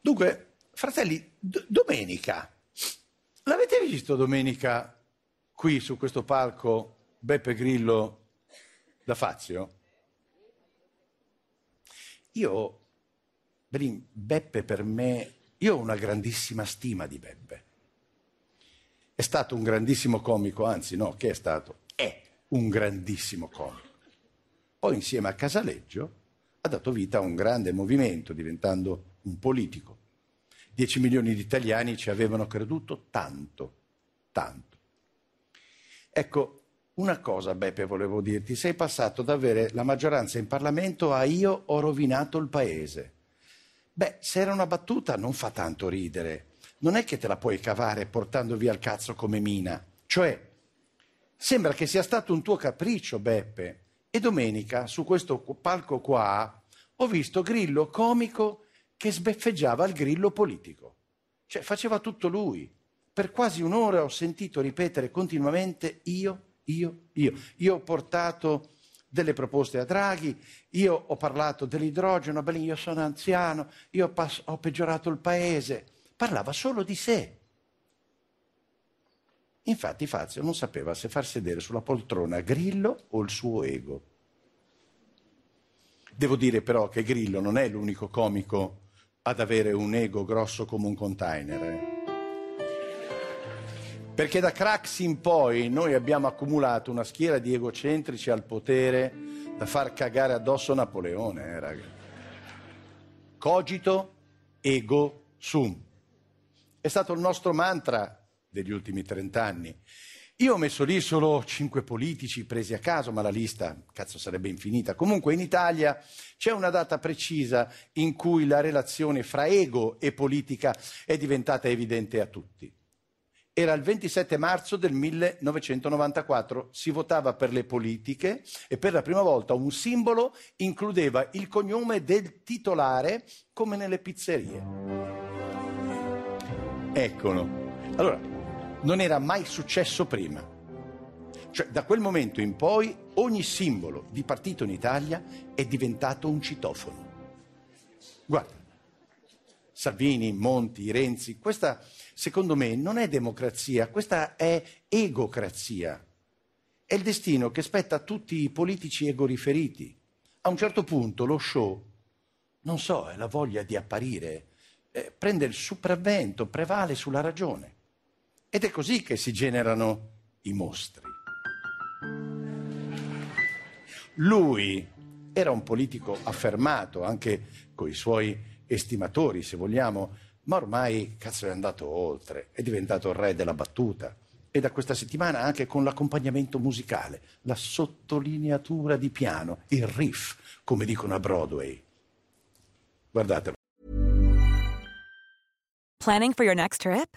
Dunque, fratelli, d- domenica. L'avete visto domenica qui su questo palco Beppe Grillo da Fazio? Io, Beppe per me, io ho una grandissima stima di Beppe. È stato un grandissimo comico, anzi no, che è stato? È un grandissimo comico. Poi insieme a Casaleggio ha dato vita a un grande movimento, diventando un politico. Dieci milioni di italiani ci avevano creduto tanto, tanto. Ecco, una cosa, Beppe, volevo dirti, sei passato da avere la maggioranza in Parlamento a io ho rovinato il paese. Beh, se era una battuta non fa tanto ridere. Non è che te la puoi cavare portando via il cazzo come mina. Cioè, sembra che sia stato un tuo capriccio, Beppe. E domenica, su questo palco qua, ho visto Grillo comico che sbeffeggiava il grillo politico. Cioè, faceva tutto lui. Per quasi un'ora ho sentito ripetere continuamente io, io, io. Io ho portato delle proposte a Draghi, io ho parlato dell'idrogeno, io sono anziano, io ho peggiorato il paese. Parlava solo di sé. Infatti Fazio non sapeva se far sedere sulla poltrona Grillo o il suo ego. Devo dire però che Grillo non è l'unico comico ad avere un ego grosso come un container. eh. Perché da Crax in poi noi abbiamo accumulato una schiera di egocentrici al potere da far cagare addosso Napoleone, eh, raga. Cogito ego sum. È stato il nostro mantra degli ultimi trent'anni. Io ho messo lì solo cinque politici presi a caso, ma la lista, cazzo, sarebbe infinita. Comunque in Italia c'è una data precisa in cui la relazione fra ego e politica è diventata evidente a tutti. Era il 27 marzo del 1994, si votava per le politiche e per la prima volta un simbolo includeva il cognome del titolare come nelle pizzerie. Eccolo. Allora, non era mai successo prima. Cioè, da quel momento in poi ogni simbolo di partito in Italia è diventato un citofono. Guarda, Salvini, Monti, Renzi, questa secondo me non è democrazia, questa è egocrazia. È il destino che spetta a tutti i politici egoriferiti. A un certo punto lo show, non so, è la voglia di apparire, eh, prende il sopravvento, prevale sulla ragione. Ed è così che si generano i mostri. Lui era un politico affermato, anche con i suoi estimatori, se vogliamo, ma ormai cazzo è andato oltre, è diventato il re della battuta. E da questa settimana anche con l'accompagnamento musicale, la sottolineatura di piano, il riff, come dicono a Broadway. Guardatelo. Planning for your next trip?